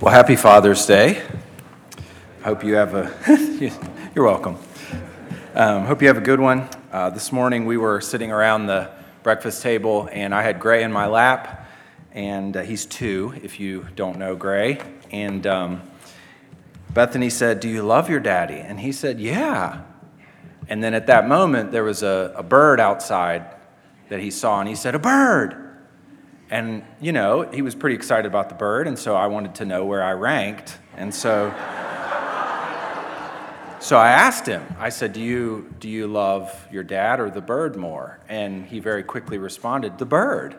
Well, happy Father's Day. Hope you have a, you're welcome. Um, hope you have a good one. Uh, this morning we were sitting around the breakfast table and I had Gray in my lap, and uh, he's two, if you don't know Gray. And um, Bethany said, Do you love your daddy? And he said, Yeah. And then at that moment, there was a, a bird outside that he saw, and he said, A bird. And, you know, he was pretty excited about the bird, and so I wanted to know where I ranked. And so, so I asked him, I said, do you, do you love your dad or the bird more? And he very quickly responded, The bird.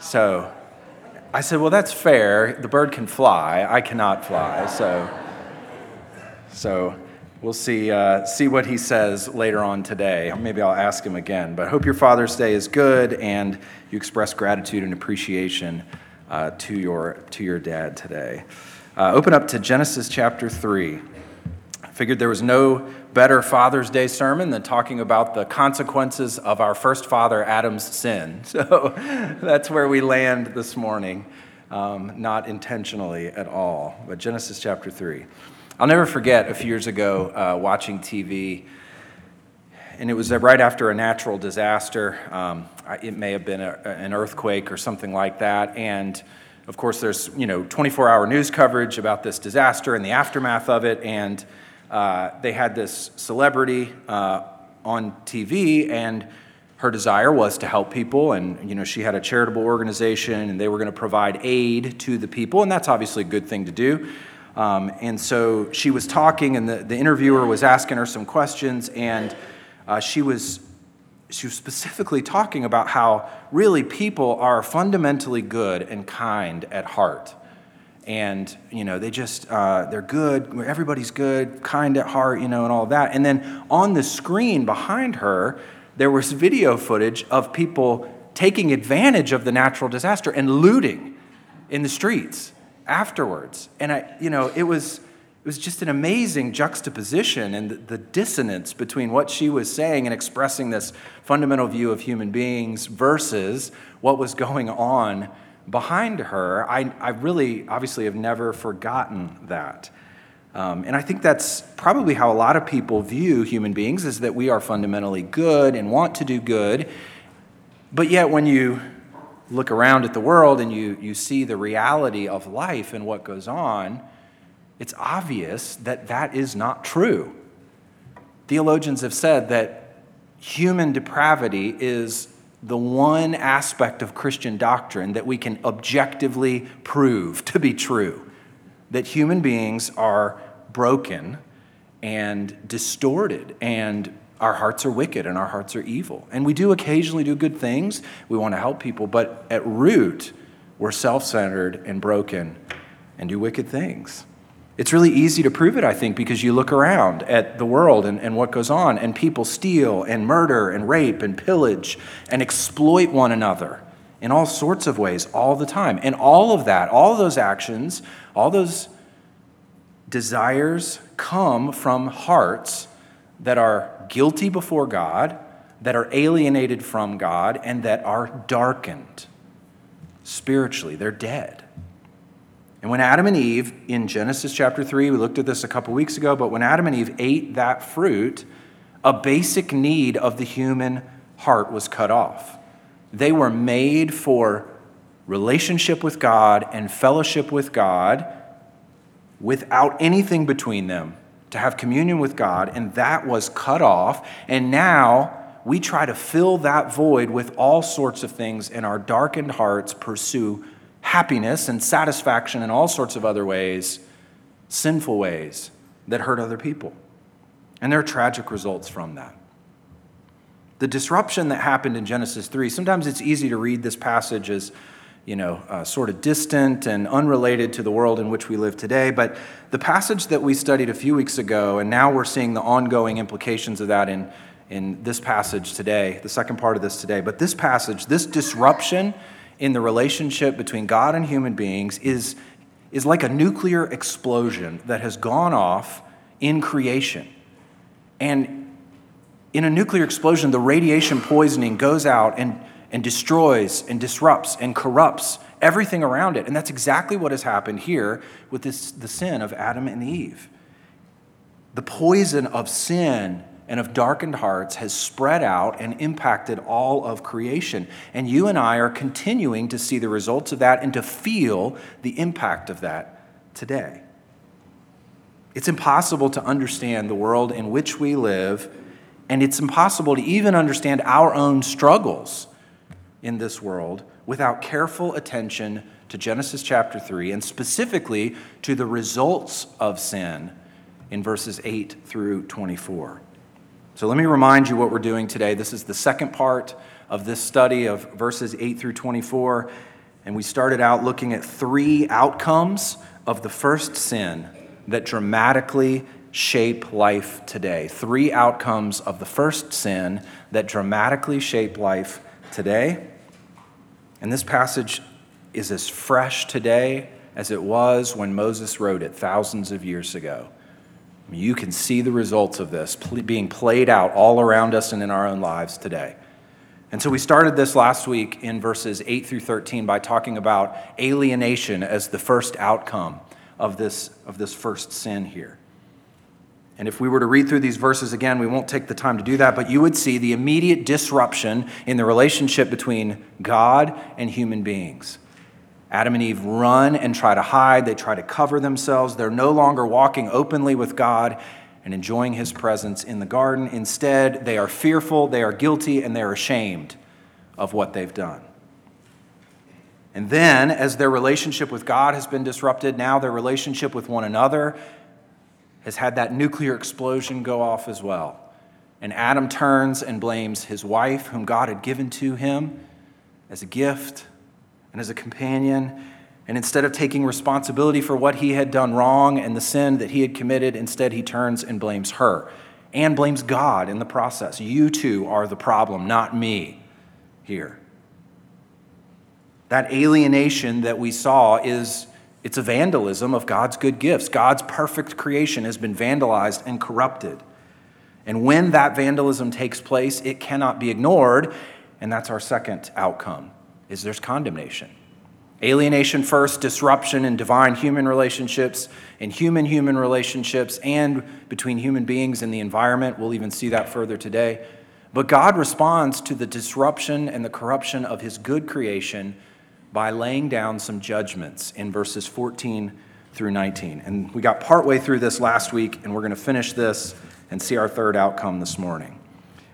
so I said, Well, that's fair. The bird can fly. I cannot fly. So, so We'll see, uh, see what he says later on today. Maybe I'll ask him again. But hope your Father's Day is good and you express gratitude and appreciation uh, to, your, to your dad today. Uh, open up to Genesis chapter 3. I figured there was no better Father's Day sermon than talking about the consequences of our first father, Adam's sin. So that's where we land this morning, um, not intentionally at all. But Genesis chapter 3. I'll never forget a few years ago uh, watching TV, and it was right after a natural disaster. Um, it may have been a, an earthquake or something like that, and of course, there's you know 24-hour news coverage about this disaster and the aftermath of it, and uh, they had this celebrity uh, on TV, and her desire was to help people, and you know she had a charitable organization, and they were going to provide aid to the people, and that's obviously a good thing to do. Um, and so she was talking, and the, the interviewer was asking her some questions, and uh, she, was, she was specifically talking about how really people are fundamentally good and kind at heart. And, you know, they just, uh, they're good, everybody's good, kind at heart, you know, and all that. And then on the screen behind her, there was video footage of people taking advantage of the natural disaster and looting in the streets afterwards. And I, you know, it was it was just an amazing juxtaposition and the, the, dissonance between what she was saying and expressing this fundamental view of human beings versus what was going on behind her. I, I really, obviously, have never forgotten that. Um, and I think that's probably how a lot of people view human beings is that we are fundamentally good and want to do good. But yet, when you look around at the world and you, you see the reality of life and what goes on, it's obvious that that is not true. Theologians have said that human depravity is the one aspect of Christian doctrine that we can objectively prove to be true. That human beings are broken and distorted and our hearts are wicked and our hearts are evil. And we do occasionally do good things. We want to help people, but at root, we're self centered and broken and do wicked things. It's really easy to prove it, I think, because you look around at the world and, and what goes on, and people steal and murder and rape and pillage and exploit one another in all sorts of ways all the time. And all of that, all of those actions, all those desires come from hearts that are guilty before God, that are alienated from God, and that are darkened spiritually. They're dead. And when Adam and Eve, in Genesis chapter 3, we looked at this a couple weeks ago, but when Adam and Eve ate that fruit, a basic need of the human heart was cut off. They were made for relationship with God and fellowship with God without anything between them to have communion with God, and that was cut off. And now we try to fill that void with all sorts of things, and our darkened hearts pursue happiness and satisfaction in all sorts of other ways, sinful ways that hurt other people. And there are tragic results from that. The disruption that happened in Genesis 3, sometimes it's easy to read this passage as you know, uh, sort of distant and unrelated to the world in which we live today. But the passage that we studied a few weeks ago, and now we're seeing the ongoing implications of that in, in this passage today, the second part of this today. But this passage, this disruption in the relationship between God and human beings is, is like a nuclear explosion that has gone off in creation. And in a nuclear explosion, the radiation poisoning goes out and and destroys and disrupts and corrupts everything around it. And that's exactly what has happened here with this, the sin of Adam and Eve. The poison of sin and of darkened hearts has spread out and impacted all of creation. And you and I are continuing to see the results of that and to feel the impact of that today. It's impossible to understand the world in which we live, and it's impossible to even understand our own struggles in this world without careful attention to Genesis chapter 3 and specifically to the results of sin in verses 8 through 24. So let me remind you what we're doing today. This is the second part of this study of verses 8 through 24. And we started out looking at three outcomes of the first sin that dramatically shape life today. Three outcomes of the first sin that dramatically shape life today. And this passage is as fresh today as it was when Moses wrote it thousands of years ago. You can see the results of this being played out all around us and in our own lives today. And so we started this last week in verses 8 through 13 by talking about alienation as the first outcome of this, of this first sin here. And if we were to read through these verses again, we won't take the time to do that, but you would see the immediate disruption in the relationship between God and human beings. Adam and Eve run and try to hide, they try to cover themselves. They're no longer walking openly with God and enjoying his presence in the garden. Instead, they are fearful, they are guilty, and they're ashamed of what they've done. And then, as their relationship with God has been disrupted, now their relationship with one another has had that nuclear explosion go off as well. And Adam turns and blames his wife, whom God had given to him as a gift and as a companion. And instead of taking responsibility for what he had done wrong and the sin that he had committed, instead he turns and blames her and blames God in the process. You two are the problem, not me here. That alienation that we saw is it's a vandalism of God's good gifts. God's perfect creation has been vandalized and corrupted. And when that vandalism takes place, it cannot be ignored, and that's our second outcome. Is there's condemnation. Alienation first, disruption in divine human relationships, in human human relationships, and between human beings and the environment. We'll even see that further today. But God responds to the disruption and the corruption of his good creation by laying down some judgments in verses 14 through 19. And we got partway through this last week, and we're going to finish this and see our third outcome this morning.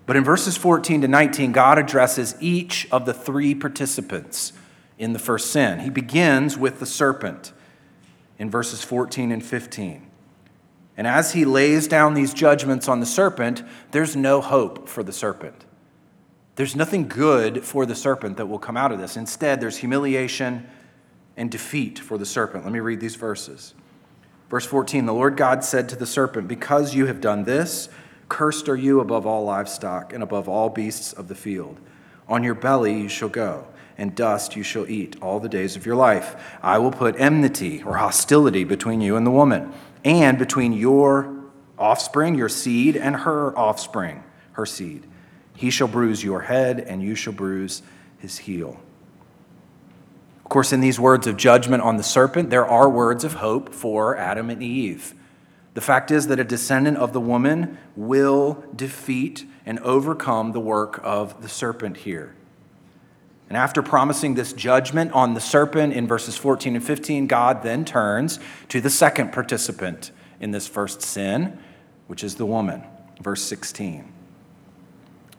But in verses 14 to 19, God addresses each of the three participants in the first sin. He begins with the serpent in verses 14 and 15. And as he lays down these judgments on the serpent, there's no hope for the serpent. There's nothing good for the serpent that will come out of this. Instead, there's humiliation and defeat for the serpent. Let me read these verses. Verse 14 The Lord God said to the serpent, Because you have done this, cursed are you above all livestock and above all beasts of the field. On your belly you shall go, and dust you shall eat all the days of your life. I will put enmity or hostility between you and the woman, and between your offspring, your seed, and her offspring, her seed. He shall bruise your head, and you shall bruise his heel. Of course, in these words of judgment on the serpent, there are words of hope for Adam and Eve. The fact is that a descendant of the woman will defeat and overcome the work of the serpent here. And after promising this judgment on the serpent in verses 14 and 15, God then turns to the second participant in this first sin, which is the woman. Verse 16.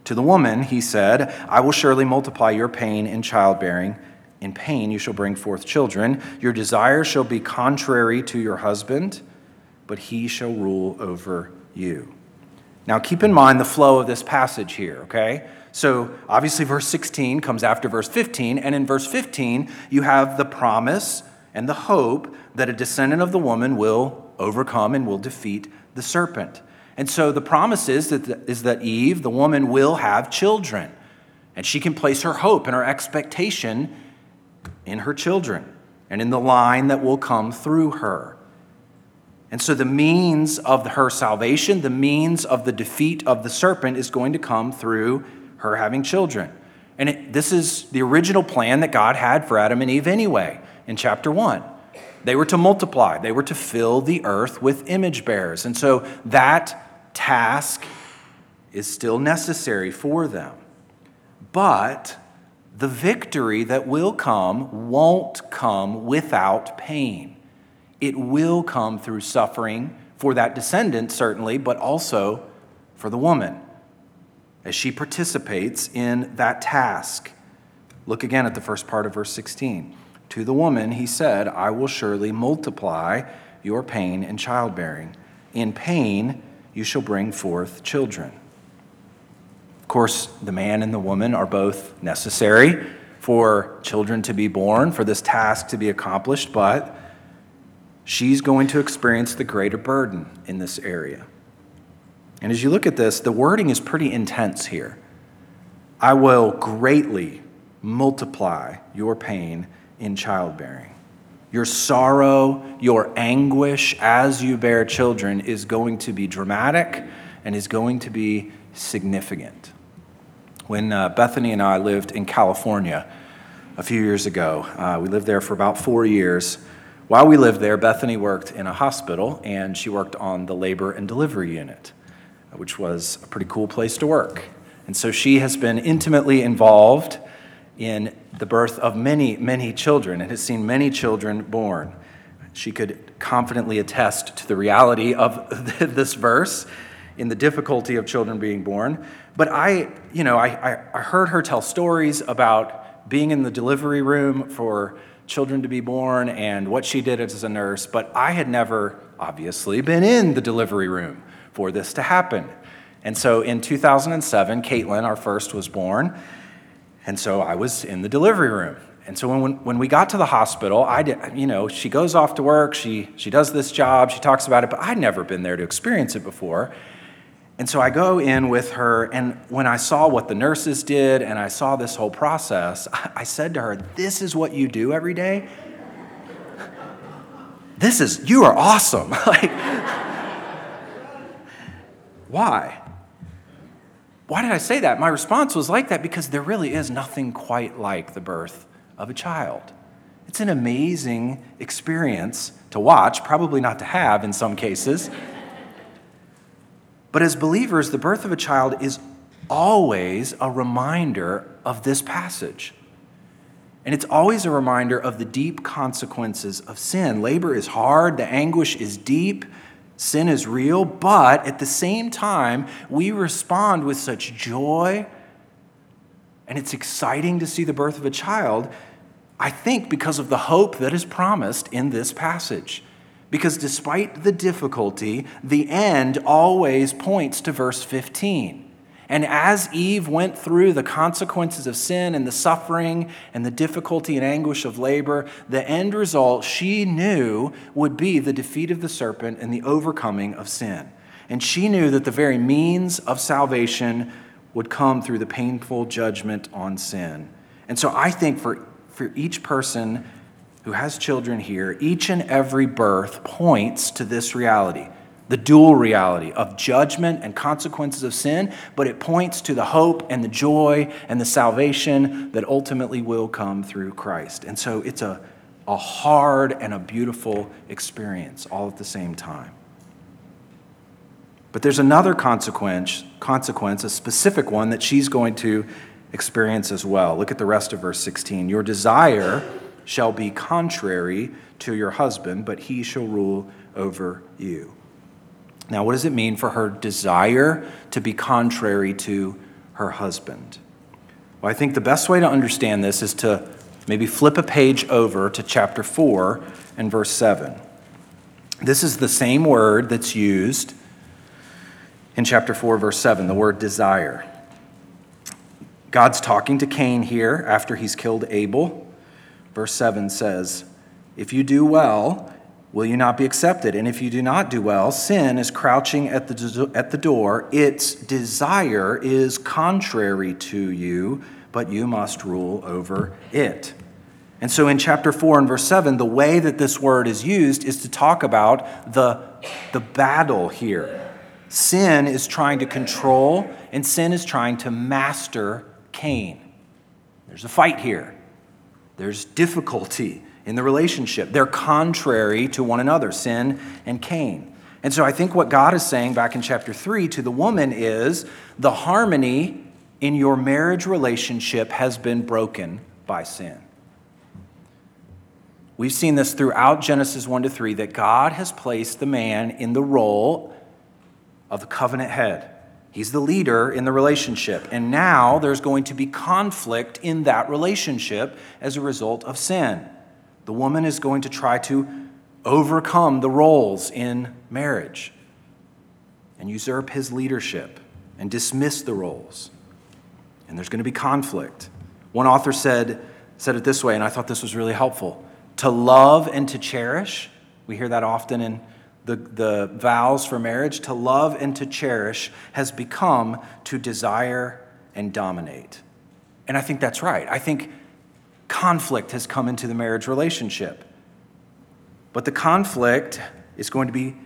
To the woman, he said, I will surely multiply your pain in childbearing. In pain you shall bring forth children. Your desire shall be contrary to your husband, but he shall rule over you. Now keep in mind the flow of this passage here, okay? So obviously, verse 16 comes after verse 15, and in verse 15, you have the promise and the hope that a descendant of the woman will overcome and will defeat the serpent. And so the promise is that, is that Eve, the woman, will have children. And she can place her hope and her expectation in her children and in the line that will come through her. And so the means of her salvation, the means of the defeat of the serpent, is going to come through her having children. And it, this is the original plan that God had for Adam and Eve anyway in chapter 1. They were to multiply, they were to fill the earth with image bearers. And so that task is still necessary for them. But the victory that will come won't come without pain. It will come through suffering for that descendant, certainly, but also for the woman as she participates in that task. Look again at the first part of verse 16. To the woman, he said, I will surely multiply your pain in childbearing. In pain, you shall bring forth children. Of course, the man and the woman are both necessary for children to be born, for this task to be accomplished, but she's going to experience the greater burden in this area. And as you look at this, the wording is pretty intense here. I will greatly multiply your pain in childbearing. Your sorrow, your anguish as you bear children is going to be dramatic and is going to be significant. When uh, Bethany and I lived in California a few years ago, uh, we lived there for about four years. While we lived there, Bethany worked in a hospital and she worked on the labor and delivery unit, which was a pretty cool place to work. And so she has been intimately involved in the birth of many, many children and has seen many children born. She could confidently attest to the reality of this verse in the difficulty of children being born. But I, you know, I, I heard her tell stories about being in the delivery room for children to be born and what she did as a nurse, but I had never, obviously, been in the delivery room for this to happen. And so in 2007, Caitlin, our first, was born. And so I was in the delivery room. And so when, when we got to the hospital, I did, you know, she goes off to work, she, she does this job, she talks about it, but I'd never been there to experience it before. And so I go in with her, and when I saw what the nurses did and I saw this whole process, I said to her, This is what you do every day? This is, you are awesome. like, why? Why did I say that? My response was like that because there really is nothing quite like the birth of a child. It's an amazing experience to watch, probably not to have in some cases. But as believers, the birth of a child is always a reminder of this passage. And it's always a reminder of the deep consequences of sin. Labor is hard, the anguish is deep, Sin is real, but at the same time, we respond with such joy. And it's exciting to see the birth of a child, I think, because of the hope that is promised in this passage. Because despite the difficulty, the end always points to verse 15. And as Eve went through the consequences of sin and the suffering and the difficulty and anguish of labor, the end result she knew would be the defeat of the serpent and the overcoming of sin. And she knew that the very means of salvation would come through the painful judgment on sin. And so I think for, for each person who has children here, each and every birth points to this reality the dual reality of judgment and consequences of sin, but it points to the hope and the joy and the salvation that ultimately will come through Christ. And so it's a, a hard and a beautiful experience all at the same time. But there's another consequence, consequence, a specific one that she's going to experience as well. Look at the rest of verse 16. Your desire shall be contrary to your husband, but he shall rule over you. Now, what does it mean for her desire to be contrary to her husband? Well, I think the best way to understand this is to maybe flip a page over to chapter 4 and verse 7. This is the same word that's used in chapter 4, verse 7, the word desire. God's talking to Cain here after he's killed Abel. Verse 7 says, If you do well, will you not be accepted? And if you do not do well, sin is crouching at the, at the door. Its desire is contrary to you, but you must rule over it. And so in chapter 4 and verse 7, the way that this word is used is to talk about the, the battle here. Sin is trying to control, and sin is trying to master Cain. There's a fight here, there's difficulty in the relationship. They're contrary to one another, sin and Cain. And so I think what God is saying back in chapter 3 to the woman is the harmony in your marriage relationship has been broken by sin. We've seen this throughout Genesis 1 to 3 that God has placed the man in the role of the covenant head. He's the leader in the relationship. And now there's going to be conflict in that relationship as a result of sin. The woman is going to try to overcome the roles in marriage and usurp his leadership and dismiss the roles. And there's going to be conflict. One author said, said it this way, and I thought this was really helpful to love and to cherish. We hear that often in the, the vows for marriage. To love and to cherish has become to desire and dominate. And I think that's right. I think conflict has come into the marriage relationship. But the conflict is going to be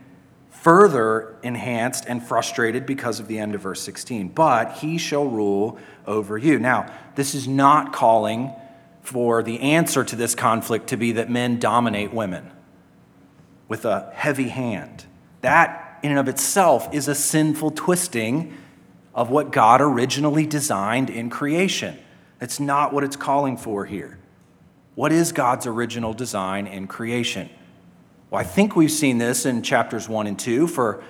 further enhanced and frustrated because of the end of verse 16. But he shall rule over you. Now, this is not calling for the answer to this conflict to be that men dominate women with a heavy hand. That, in and of itself, is a sinful twisting of what God originally designed in creation. That's not what it's calling for here. What is God's original design in creation? Well, I think we've seen this in chapters 1 and 2 for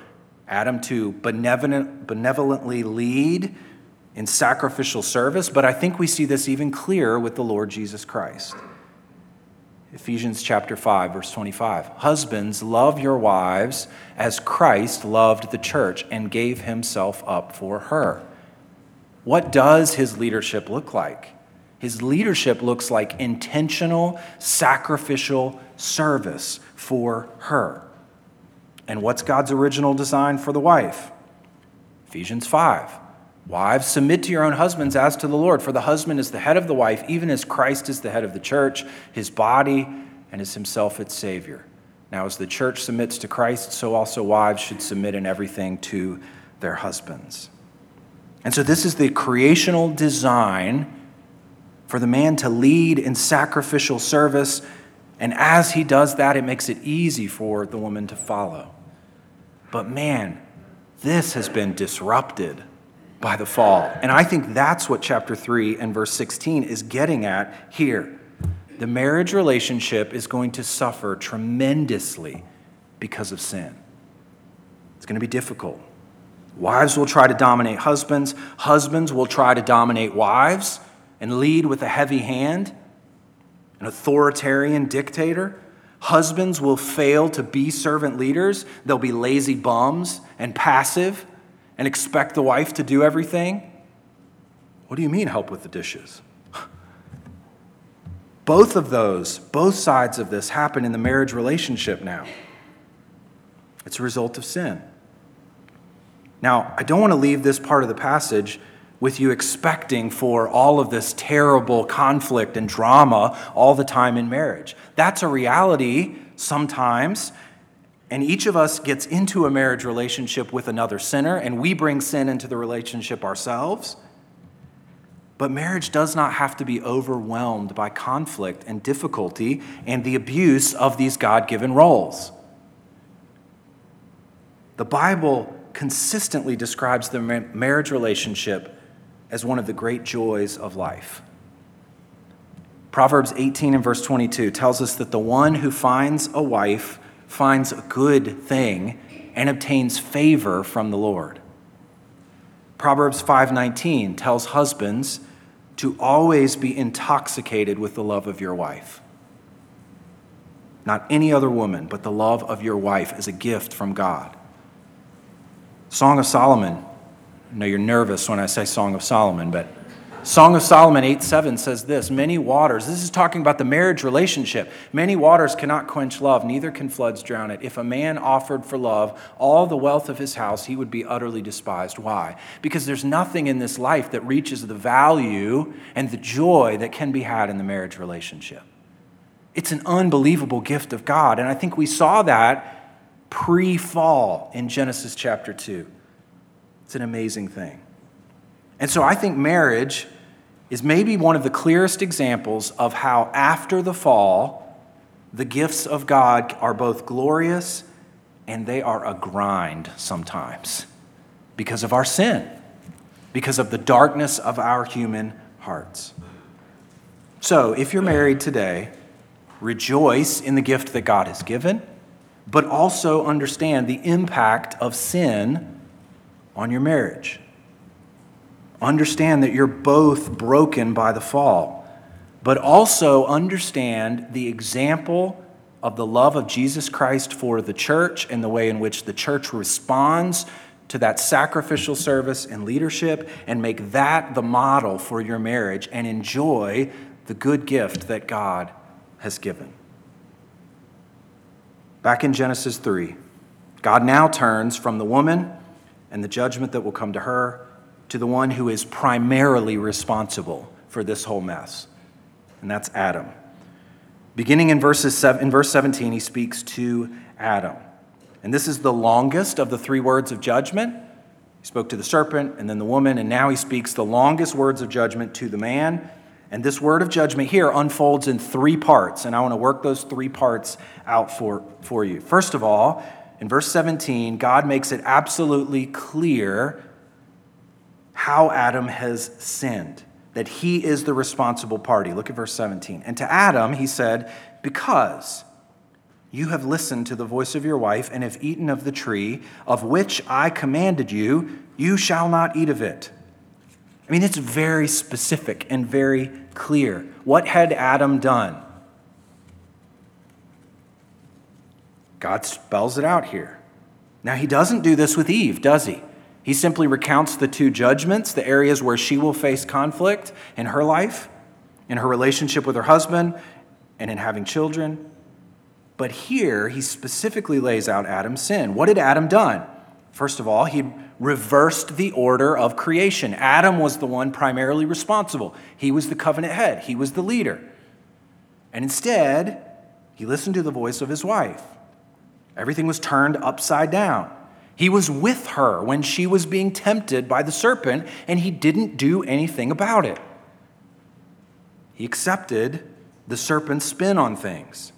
Adam to benevolent, benevolently lead in sacrificial service, but I think we see this even clearer with the Lord Jesus Christ. Ephesians chapter 5 verse 25. Husbands, love your wives as Christ loved the church and gave himself up for her. What does his leadership look like? His leadership looks like intentional sacrificial service for her. And what's God's original design for the wife? Ephesians 5. Wives, submit to your own husbands as to the Lord, for the husband is the head of the wife, even as Christ is the head of the church, his body, and is himself its Savior. Now, as the church submits to Christ, so also wives should submit in everything to their husbands. And so, this is the creational design for the man to lead in sacrificial service. And as he does that, it makes it easy for the woman to follow. But man, this has been disrupted by the fall. And I think that's what chapter 3 and verse 16 is getting at here. The marriage relationship is going to suffer tremendously because of sin. It's going to be difficult. Wives will try to dominate husbands, husbands will try to dominate wives and lead with a heavy hand, an authoritarian dictator. Husbands will fail to be servant leaders, they'll be lazy bums and passive and expect the wife to do everything? What do you mean, help with the dishes? Both of those, both sides of this happen in the marriage relationship now. It's a result of sin. Now, I don't want to leave this part of the passage with you expecting for all of this terrible conflict and drama all the time in marriage. That's a reality sometimes, and each of us gets into a marriage relationship with another sinner, and we bring sin into the relationship ourselves. But marriage does not have to be overwhelmed by conflict and difficulty and the abuse of these God given roles. The Bible consistently describes the marriage relationship as one of the great joys of life. Proverbs 18 and verse 22 tells us that the one who finds a wife finds a good thing and obtains favor from the Lord. Proverbs 5:19 tells husbands to always be intoxicated with the love of your wife. Not any other woman, but the love of your wife is a gift from God. Song of Solomon. I know you're nervous when I say Song of Solomon, but Song of Solomon 8 7 says this Many waters, this is talking about the marriage relationship. Many waters cannot quench love, neither can floods drown it. If a man offered for love all the wealth of his house, he would be utterly despised. Why? Because there's nothing in this life that reaches the value and the joy that can be had in the marriage relationship. It's an unbelievable gift of God. And I think we saw that pre fall in Genesis chapter 2. It's an amazing thing. And so I think marriage is maybe one of the clearest examples of how, after the fall, the gifts of God are both glorious and they are a grind sometimes because of our sin, because of the darkness of our human hearts. So, if you're married today, rejoice in the gift that God has given, but also understand the impact of sin on your marriage. Understand that you're both broken by the fall, but also understand the example of the love of Jesus Christ for the church and the way in which the church responds to that sacrificial service and leadership, and make that the model for your marriage and enjoy the good gift that God has given. Back in Genesis 3, God now turns from the woman and the judgment that will come to her to the one who is primarily responsible for this whole mess, and that's Adam. Beginning in, verses in verse 17, he speaks to Adam. And this is the longest of the three words of judgment. He spoke to the serpent and then the woman, and now he speaks the longest words of judgment to the man. And this word of judgment here unfolds in three parts, and I want to work those three parts out for, for you. First of all, in verse 17, God makes it absolutely clear how Adam has sinned, that he is the responsible party. Look at verse 17. And to Adam, he said, Because you have listened to the voice of your wife and have eaten of the tree of which I commanded you, you shall not eat of it. I mean, it's very specific and very clear. What had Adam done? God spells it out here. Now, he doesn't do this with Eve, does he? He simply recounts the two judgments, the areas where she will face conflict in her life, in her relationship with her husband, and in having children. But here, he specifically lays out Adam's sin. What had Adam done? First of all, he reversed the order of creation. Adam was the one primarily responsible, he was the covenant head, he was the leader. And instead, he listened to the voice of his wife. Everything was turned upside down. He was with her when she was being tempted by the serpent, and he didn't do anything about it. He accepted the serpent's spin on things.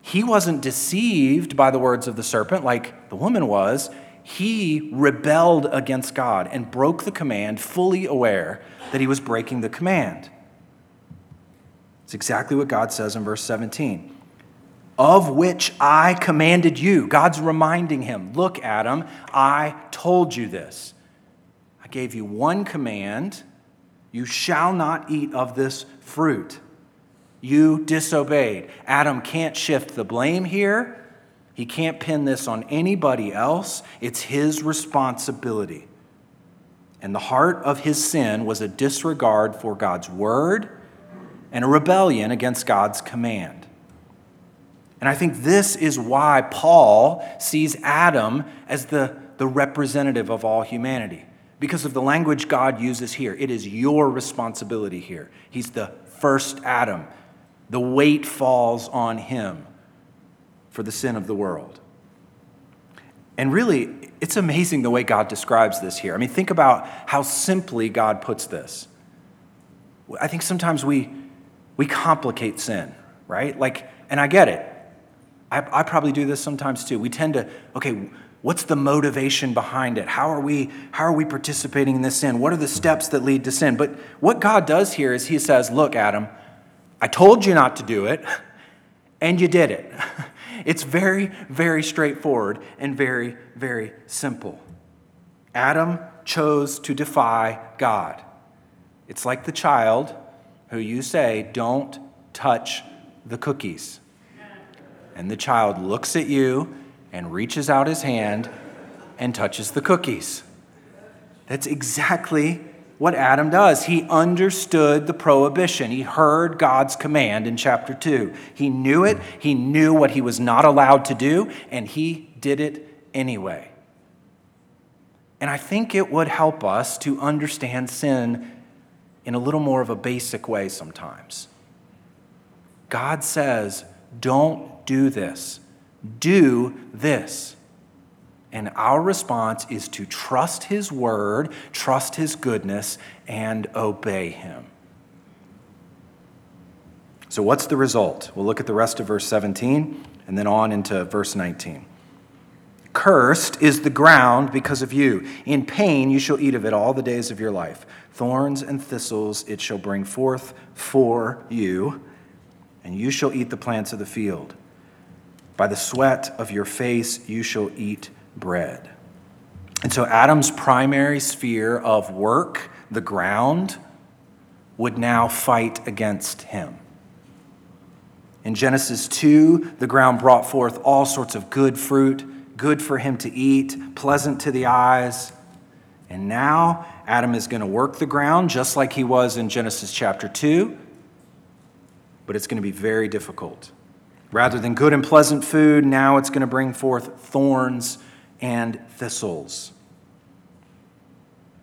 He wasn't deceived by the words of the serpent like the woman was. He rebelled against God and broke the command, fully aware that he was breaking the command. It's exactly what God says in verse 17 of which I commanded you. God's reminding him, Look, Adam, I told you this. I gave you one command you shall not eat of this fruit. You disobeyed. Adam can't shift the blame here. He can't pin this on anybody else. It's his responsibility. And the heart of his sin was a disregard for God's word and a rebellion against God's command. And I think this is why Paul sees Adam as the, the representative of all humanity. Because of the language God uses here, it is your responsibility here. He's the first Adam. The weight falls on him for the sin of the world. And really, it's amazing the way God describes this here. I mean, think about how simply God puts this. I think sometimes we, we complicate sin, right? Like, and I get it. I, I probably do this sometimes too. We tend to, okay, what's the motivation behind it how are we how are we participating in this sin what are the steps that lead to sin but what god does here is he says look adam i told you not to do it and you did it it's very very straightforward and very very simple. Adam chose to defy god. It's like the child who you say don't touch the cookies. And the child looks at you and reaches out his hand and touches the cookies. That's exactly what Adam does. He understood the prohibition. He heard God's command in chapter 2. He knew it, he knew what he was not allowed to do, and he did it anyway. And I think it would help us to understand sin in a little more of a basic way sometimes. God says, don't do this. Do this. And our response is to trust His word, trust His goodness, and obey Him. So, what's the result? We'll look at the rest of verse 17 and then on into verse 19. Cursed is the ground because of you. In pain you shall eat of it all the days of your life. Thorns and thistles it shall bring forth for you, and you shall eat the plants of the field. By the sweat of your face you shall eat bread. And so Adam's primary sphere of work, the ground, would now fight against him. In Genesis 2, the ground brought forth all sorts of good fruit, good for him to eat, pleasant to the eyes. And now Adam is going to work the ground just like he was in Genesis chapter 2, but it's going to be very difficult. Rather than good and pleasant food, now it's going to bring forth thorns and thistles.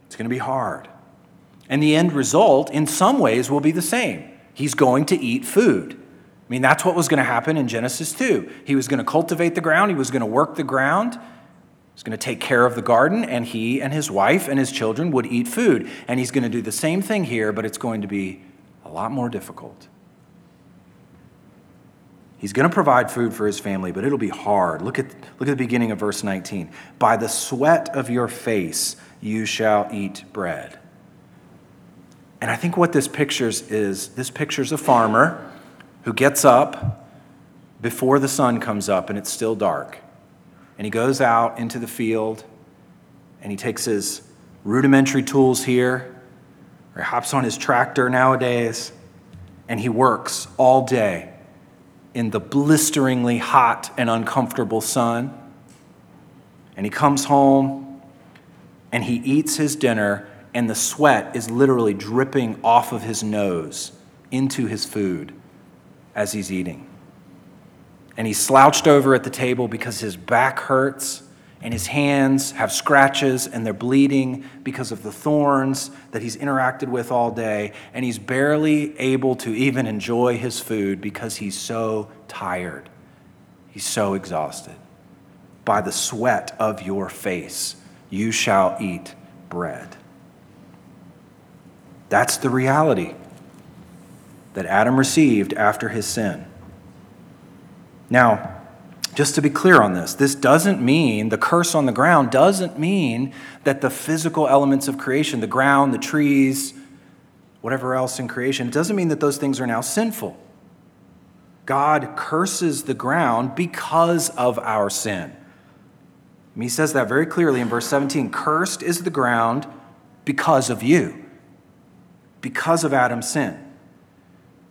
It's going to be hard. And the end result, in some ways, will be the same. He's going to eat food. I mean, that's what was going to happen in Genesis 2. He was going to cultivate the ground, he was going to work the ground, he was going to take care of the garden, and he and his wife and his children would eat food. And he's going to do the same thing here, but it's going to be a lot more difficult. He's going to provide food for his family, but it'll be hard. Look at, look at the beginning of verse 19. By the sweat of your face you shall eat bread. And I think what this pictures is this pictures a farmer who gets up before the sun comes up and it's still dark. And he goes out into the field and he takes his rudimentary tools here, or hops on his tractor nowadays, and he works all day in the blisteringly hot and uncomfortable sun. And he comes home and he eats his dinner, and the sweat is literally dripping off of his nose into his food as he's eating. And he's slouched over at the table because his back hurts and his hands have scratches and they're bleeding because of the thorns that he's interacted with all day. And he's barely able to even enjoy his food because he's so tired. He's so exhausted. By the sweat of your face, you shall eat bread. That's the reality that Adam received after his sin. Now, just to be clear on this, this doesn't mean, the curse on the ground doesn't mean that the physical elements of creation, the ground, the trees, whatever else in creation, it doesn't mean that those things are now sinful. God curses the ground because of our sin. And he says that very clearly in verse 17 Cursed is the ground because of you, because of Adam's sin.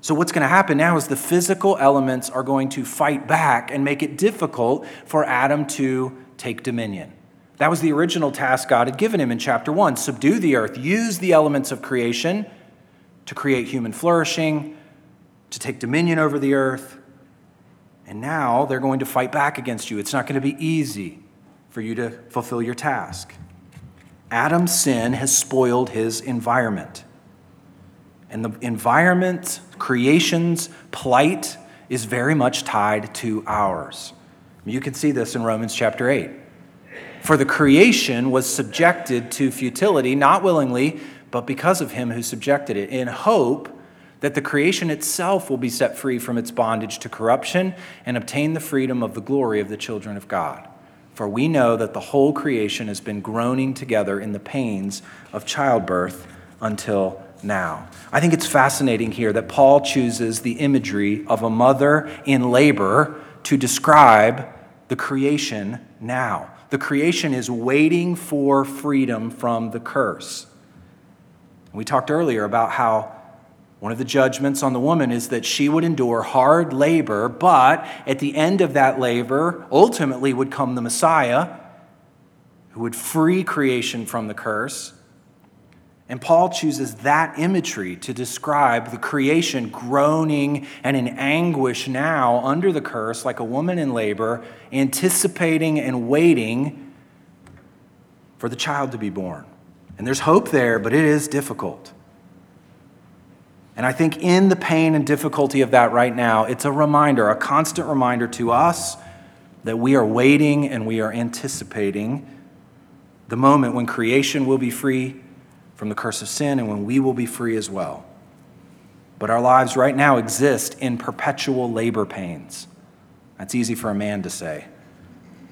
So, what's going to happen now is the physical elements are going to fight back and make it difficult for Adam to take dominion. That was the original task God had given him in chapter 1 subdue the earth, use the elements of creation to create human flourishing, to take dominion over the earth. And now they're going to fight back against you. It's not going to be easy for you to fulfill your task. Adam's sin has spoiled his environment. And the environment, creation's plight is very much tied to ours. You can see this in Romans chapter 8. For the creation was subjected to futility, not willingly, but because of him who subjected it, in hope that the creation itself will be set free from its bondage to corruption and obtain the freedom of the glory of the children of God. For we know that the whole creation has been groaning together in the pains of childbirth until now. I think it's fascinating here that Paul chooses the imagery of a mother in labor to describe the creation now. The creation is waiting for freedom from the curse. We talked earlier about how one of the judgments on the woman is that she would endure hard labor, but at the end of that labor, ultimately would come the Messiah who would free creation from the curse and Paul chooses that imagery to describe the creation groaning and in anguish now under the curse, like a woman in labor, anticipating and waiting for the child to be born. And there's hope there, but it is difficult. And I think in the pain and difficulty of that right now, it's a reminder, a constant reminder to us that we are waiting and we are anticipating the moment when creation will be free from the curse of sin and when we will be free as well. But our lives right now exist in perpetual labor pains. That's easy for a man to say.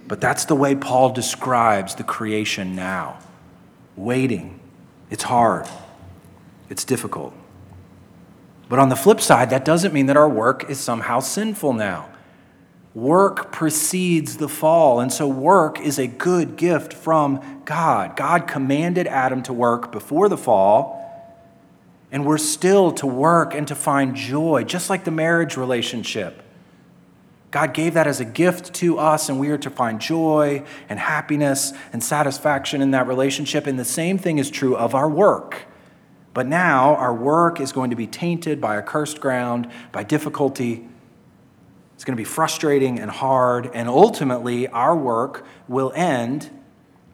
But that's the way Paul describes the creation now waiting. It's hard, it's difficult. But on the flip side, that doesn't mean that our work is somehow sinful now. Work precedes the fall, and so work is a good gift from God. God commanded Adam to work before the fall, and we're still to work and to find joy, just like the marriage relationship. God gave that as a gift to us, and we are to find joy and happiness and satisfaction in that relationship. And the same thing is true of our work. But now our work is going to be tainted by a cursed ground, by difficulty. It's going to be frustrating and hard, and ultimately our work will end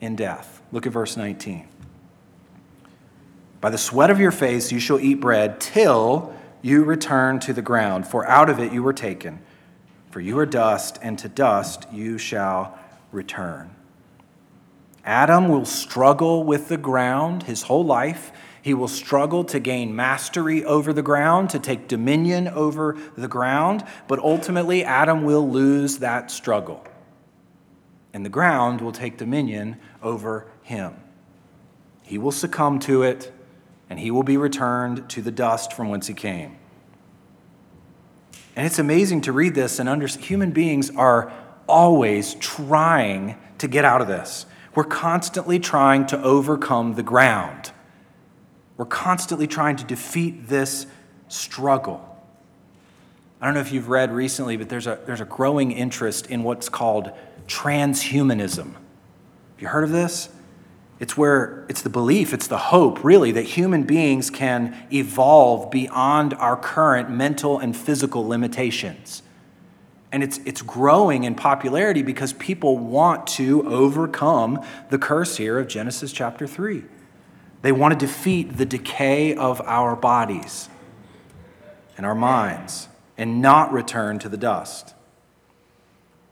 in death. Look at verse 19. By the sweat of your face you shall eat bread till you return to the ground, for out of it you were taken. For you are dust, and to dust you shall return. Adam will struggle with the ground his whole life he will struggle to gain mastery over the ground, to take dominion over the ground, but ultimately, Adam will lose that struggle. And the ground will take dominion over him. He will succumb to it, and he will be returned to the dust from whence he came. And it's amazing to read this and understand human beings are always trying to get out of this. We're constantly trying to overcome the ground. We're constantly trying to defeat this struggle. I don't know if you've read recently, but there's a, there's a growing interest in what's called transhumanism. Have you heard of this? It's where it's the belief, it's the hope, really, that human beings can evolve beyond our current mental and physical limitations. And it's, it's growing in popularity because people want to overcome the curse here of Genesis chapter 3. They want to defeat the decay of our bodies and our minds and not return to the dust.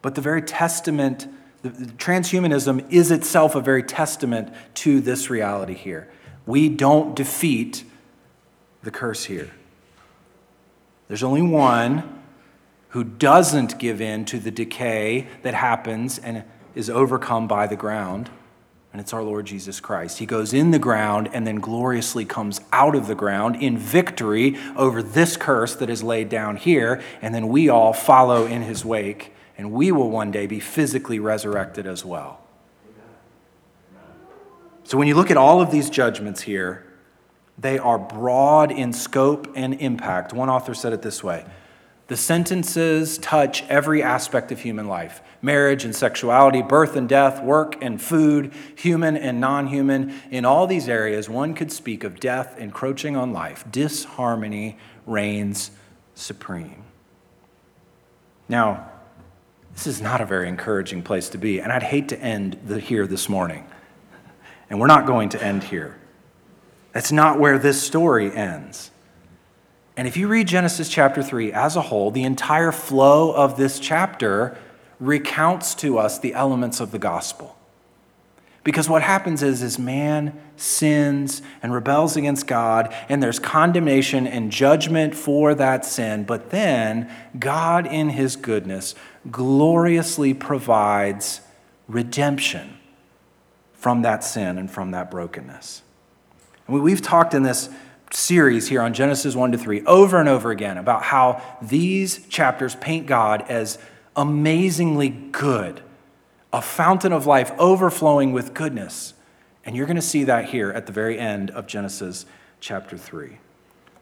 But the very testament, the, transhumanism is itself a very testament to this reality here. We don't defeat the curse here. There's only one who doesn't give in to the decay that happens and is overcome by the ground and it's our Lord Jesus Christ. He goes in the ground and then gloriously comes out of the ground in victory over this curse that is laid down here, and then we all follow in his wake, and we will one day be physically resurrected as well. So when you look at all of these judgments here, they are broad in scope and impact. One author said it this way the sentences touch every aspect of human life marriage and sexuality, birth and death, work and food, human and non human. In all these areas, one could speak of death encroaching on life. Disharmony reigns supreme. Now, this is not a very encouraging place to be, and I'd hate to end the, here this morning. And we're not going to end here. That's not where this story ends. And if you read Genesis chapter 3 as a whole, the entire flow of this chapter recounts to us the elements of the gospel. Because what happens is, is man sins and rebels against God, and there's condemnation and judgment for that sin. But then God, in his goodness, gloriously provides redemption from that sin and from that brokenness. And we've talked in this series here on Genesis 1 to 3 over and over again about how these chapters paint God as amazingly good, a fountain of life overflowing with goodness. And you're going to see that here at the very end of Genesis chapter 3.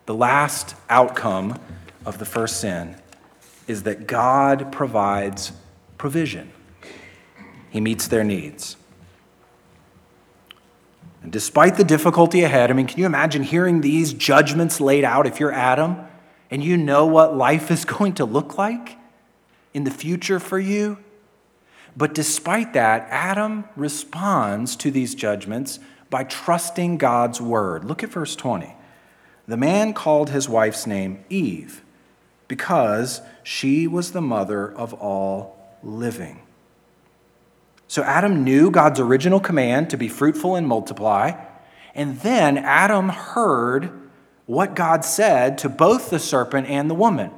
The last outcome of the first sin is that God provides provision, He meets their needs. And despite the difficulty ahead, I mean, can you imagine hearing these judgments laid out if you're Adam and you know what life is going to look like in the future for you? But despite that, Adam responds to these judgments by trusting God's word. Look at verse 20. The man called his wife's name Eve because she was the mother of all living. So Adam knew God's original command to be fruitful and multiply. And then Adam heard what God said to both the serpent and the woman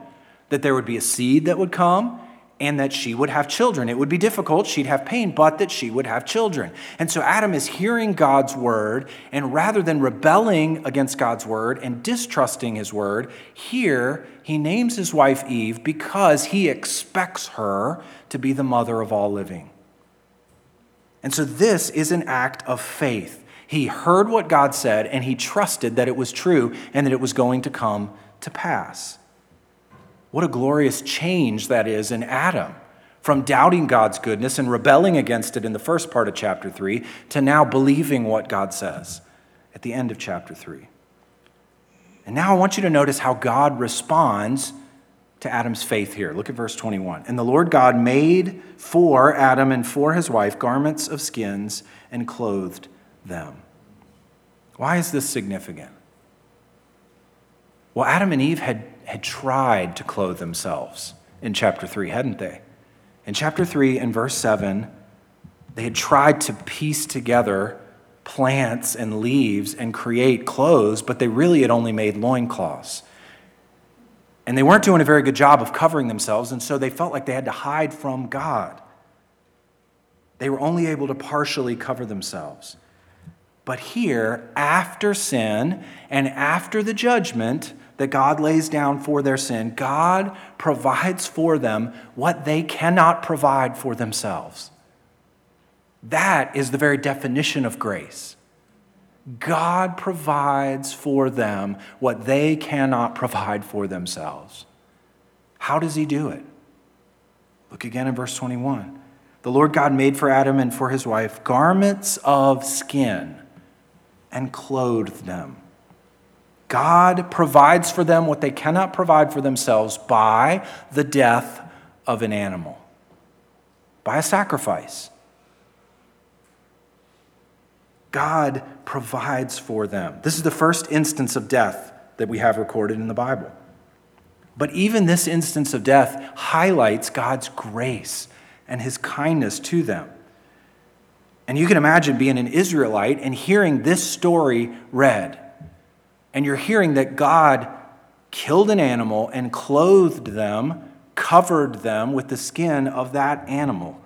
that there would be a seed that would come and that she would have children. It would be difficult, she'd have pain, but that she would have children. And so Adam is hearing God's word, and rather than rebelling against God's word and distrusting his word, here he names his wife Eve because he expects her to be the mother of all living. And so this is an act of faith. He heard what God said and he trusted that it was true and that it was going to come to pass. What a glorious change that is in Adam from doubting God's goodness and rebelling against it in the first part of chapter 3 to now believing what God says at the end of chapter 3. And now I want you to notice how God responds to Adam's faith here. Look at verse 21. And the Lord God made for Adam and for his wife garments of skins and clothed them. Why is this significant? Well, Adam and Eve had had tried to clothe themselves in chapter 3, hadn't they? In chapter 3 and verse 7, they had tried to piece together plants and leaves and create clothes, but they really had only made loincloths. And they weren't doing a very good job of covering themselves, and so they felt like they had to hide from God. They were only able to partially cover themselves. But here, after sin and after the judgment, that God lays down for their sin, God provides for them what they cannot provide for themselves. That is the very definition of grace. God provides for them what they cannot provide for themselves. How does He do it? Look again in verse 21. The Lord God made for Adam and for his wife garments of skin and clothed them. God provides for them what they cannot provide for themselves by the death of an animal, by a sacrifice. God provides for them. This is the first instance of death that we have recorded in the Bible. But even this instance of death highlights God's grace and his kindness to them. And you can imagine being an Israelite and hearing this story read and you're hearing that God killed an animal and clothed them, covered them with the skin of that animal.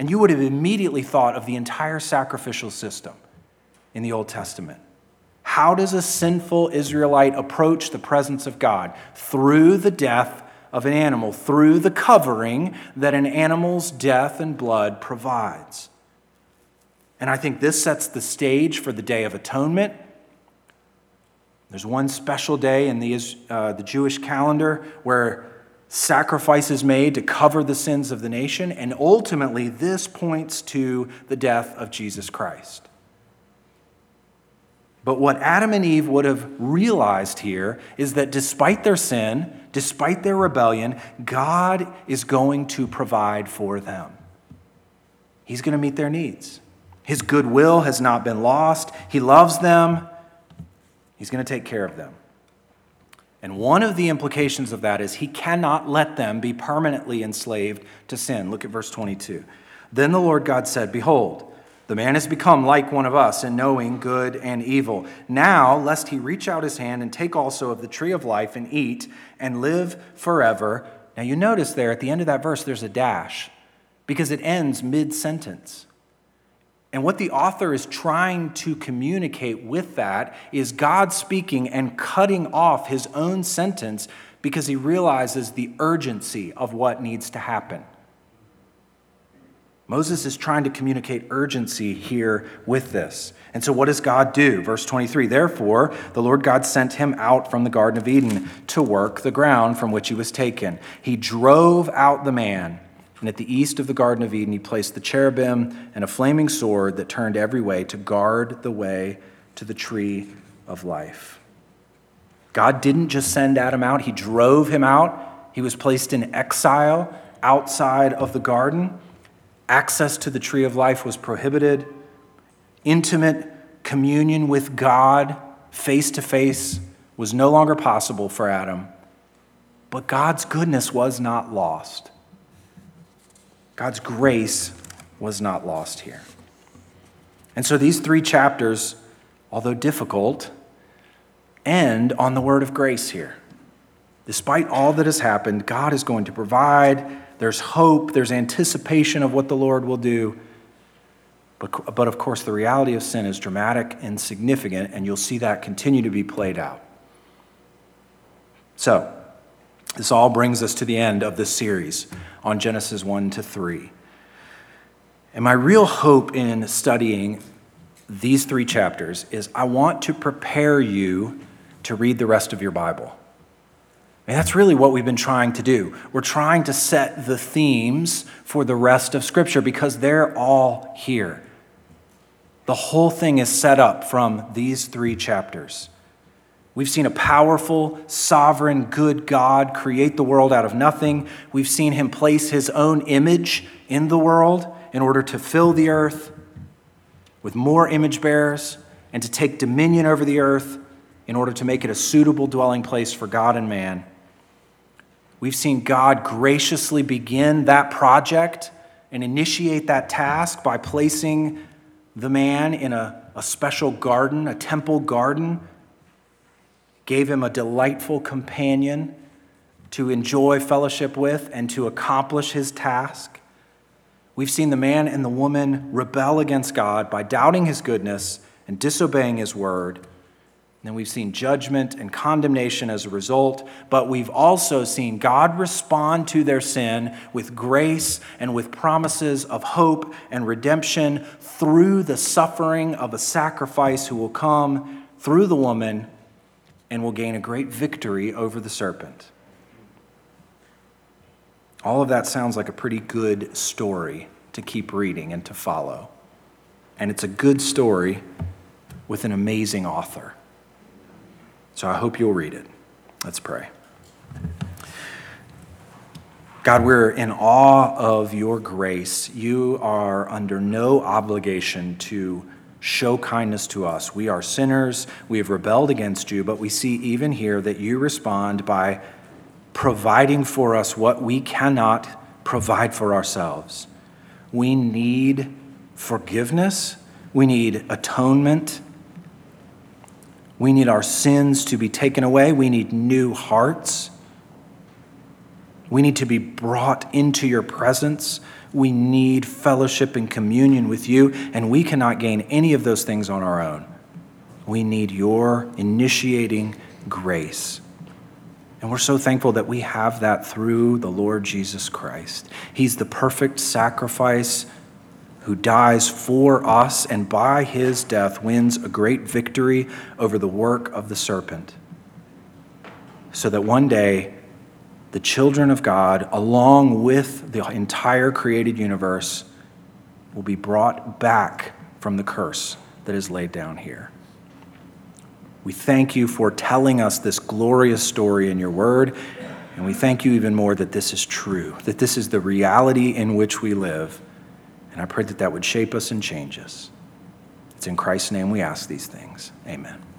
And you would have immediately thought of the entire sacrificial system in the Old Testament. How does a sinful Israelite approach the presence of God? Through the death of an animal, through the covering that an animal's death and blood provides. And I think this sets the stage for the Day of Atonement there's one special day in the, uh, the Jewish calendar where sacrifice is made to cover the sins of the nation, and ultimately, this points to the death of Jesus Christ. But what Adam and Eve would have realized here is that despite their sin, despite their rebellion, God is going to provide for them. He's going to meet their needs. His goodwill has not been lost. He loves them, He's going to take care of them. And one of the implications of that is he cannot let them be permanently enslaved to sin. Look at verse 22. Then the Lord God said, Behold, the man has become like one of us in knowing good and evil. Now, lest he reach out his hand and take also of the tree of life and eat and live forever. Now, you notice there at the end of that verse, there's a dash because it ends mid sentence. And what the author is trying to communicate with that is God speaking and cutting off his own sentence because he realizes the urgency of what needs to happen. Moses is trying to communicate urgency here with this. And so, what does God do? Verse 23 Therefore, the Lord God sent him out from the Garden of Eden to work the ground from which he was taken. He drove out the man and at the east of the Garden of Eden, he placed the cherubim and a flaming sword that turned every way to guard the way to the tree of life. God didn't just send Adam out, he drove him out. He was placed in exile outside of the garden. Access to the tree of life was prohibited. Intimate communion with God face to face was no longer possible for Adam. But God's goodness was not lost. God's grace was not lost here. And so these three chapters, although difficult, end on the word of grace here. Despite all that has happened, God is going to provide. There's hope, there's anticipation of what the Lord will do. But, but of course, the reality of sin is dramatic and significant, and you'll see that continue to be played out. So, this all brings us to the end of this series on Genesis 1 to 3. And my real hope in studying these three chapters is I want to prepare you to read the rest of your Bible. And that's really what we've been trying to do. We're trying to set the themes for the rest of Scripture because they're all here. The whole thing is set up from these three chapters. We've seen a powerful, sovereign, good God create the world out of nothing. We've seen him place his own image in the world in order to fill the earth with more image bearers and to take dominion over the earth in order to make it a suitable dwelling place for God and man. We've seen God graciously begin that project and initiate that task by placing the man in a, a special garden, a temple garden, gave him a delightful companion to enjoy fellowship with and to accomplish his task. We've seen the man and the woman rebel against God by doubting his goodness and disobeying his word. And we've seen judgment and condemnation as a result, but we've also seen God respond to their sin with grace and with promises of hope and redemption through the suffering of a sacrifice who will come through the woman and will gain a great victory over the serpent. All of that sounds like a pretty good story to keep reading and to follow. And it's a good story with an amazing author. So I hope you'll read it. Let's pray. God, we're in awe of your grace. You are under no obligation to show kindness to us. We are sinners. We have rebelled against you, but we see even here that you respond by providing for us what we cannot provide for ourselves. We need forgiveness, we need atonement. We need our sins to be taken away. We need new hearts. We need to be brought into your presence. We need fellowship and communion with you, and we cannot gain any of those things on our own. We need your initiating grace. And we're so thankful that we have that through the Lord Jesus Christ. He's the perfect sacrifice who dies for us and by his death wins a great victory over the work of the serpent. So that one day, the children of God, along with the entire created universe, will be brought back from the curse that is laid down here. We thank you for telling us this glorious story in your word, and we thank you even more that this is true, that this is the reality in which we live and I pray that that would shape us and change us. It's in Christ's name we ask these things. Amen.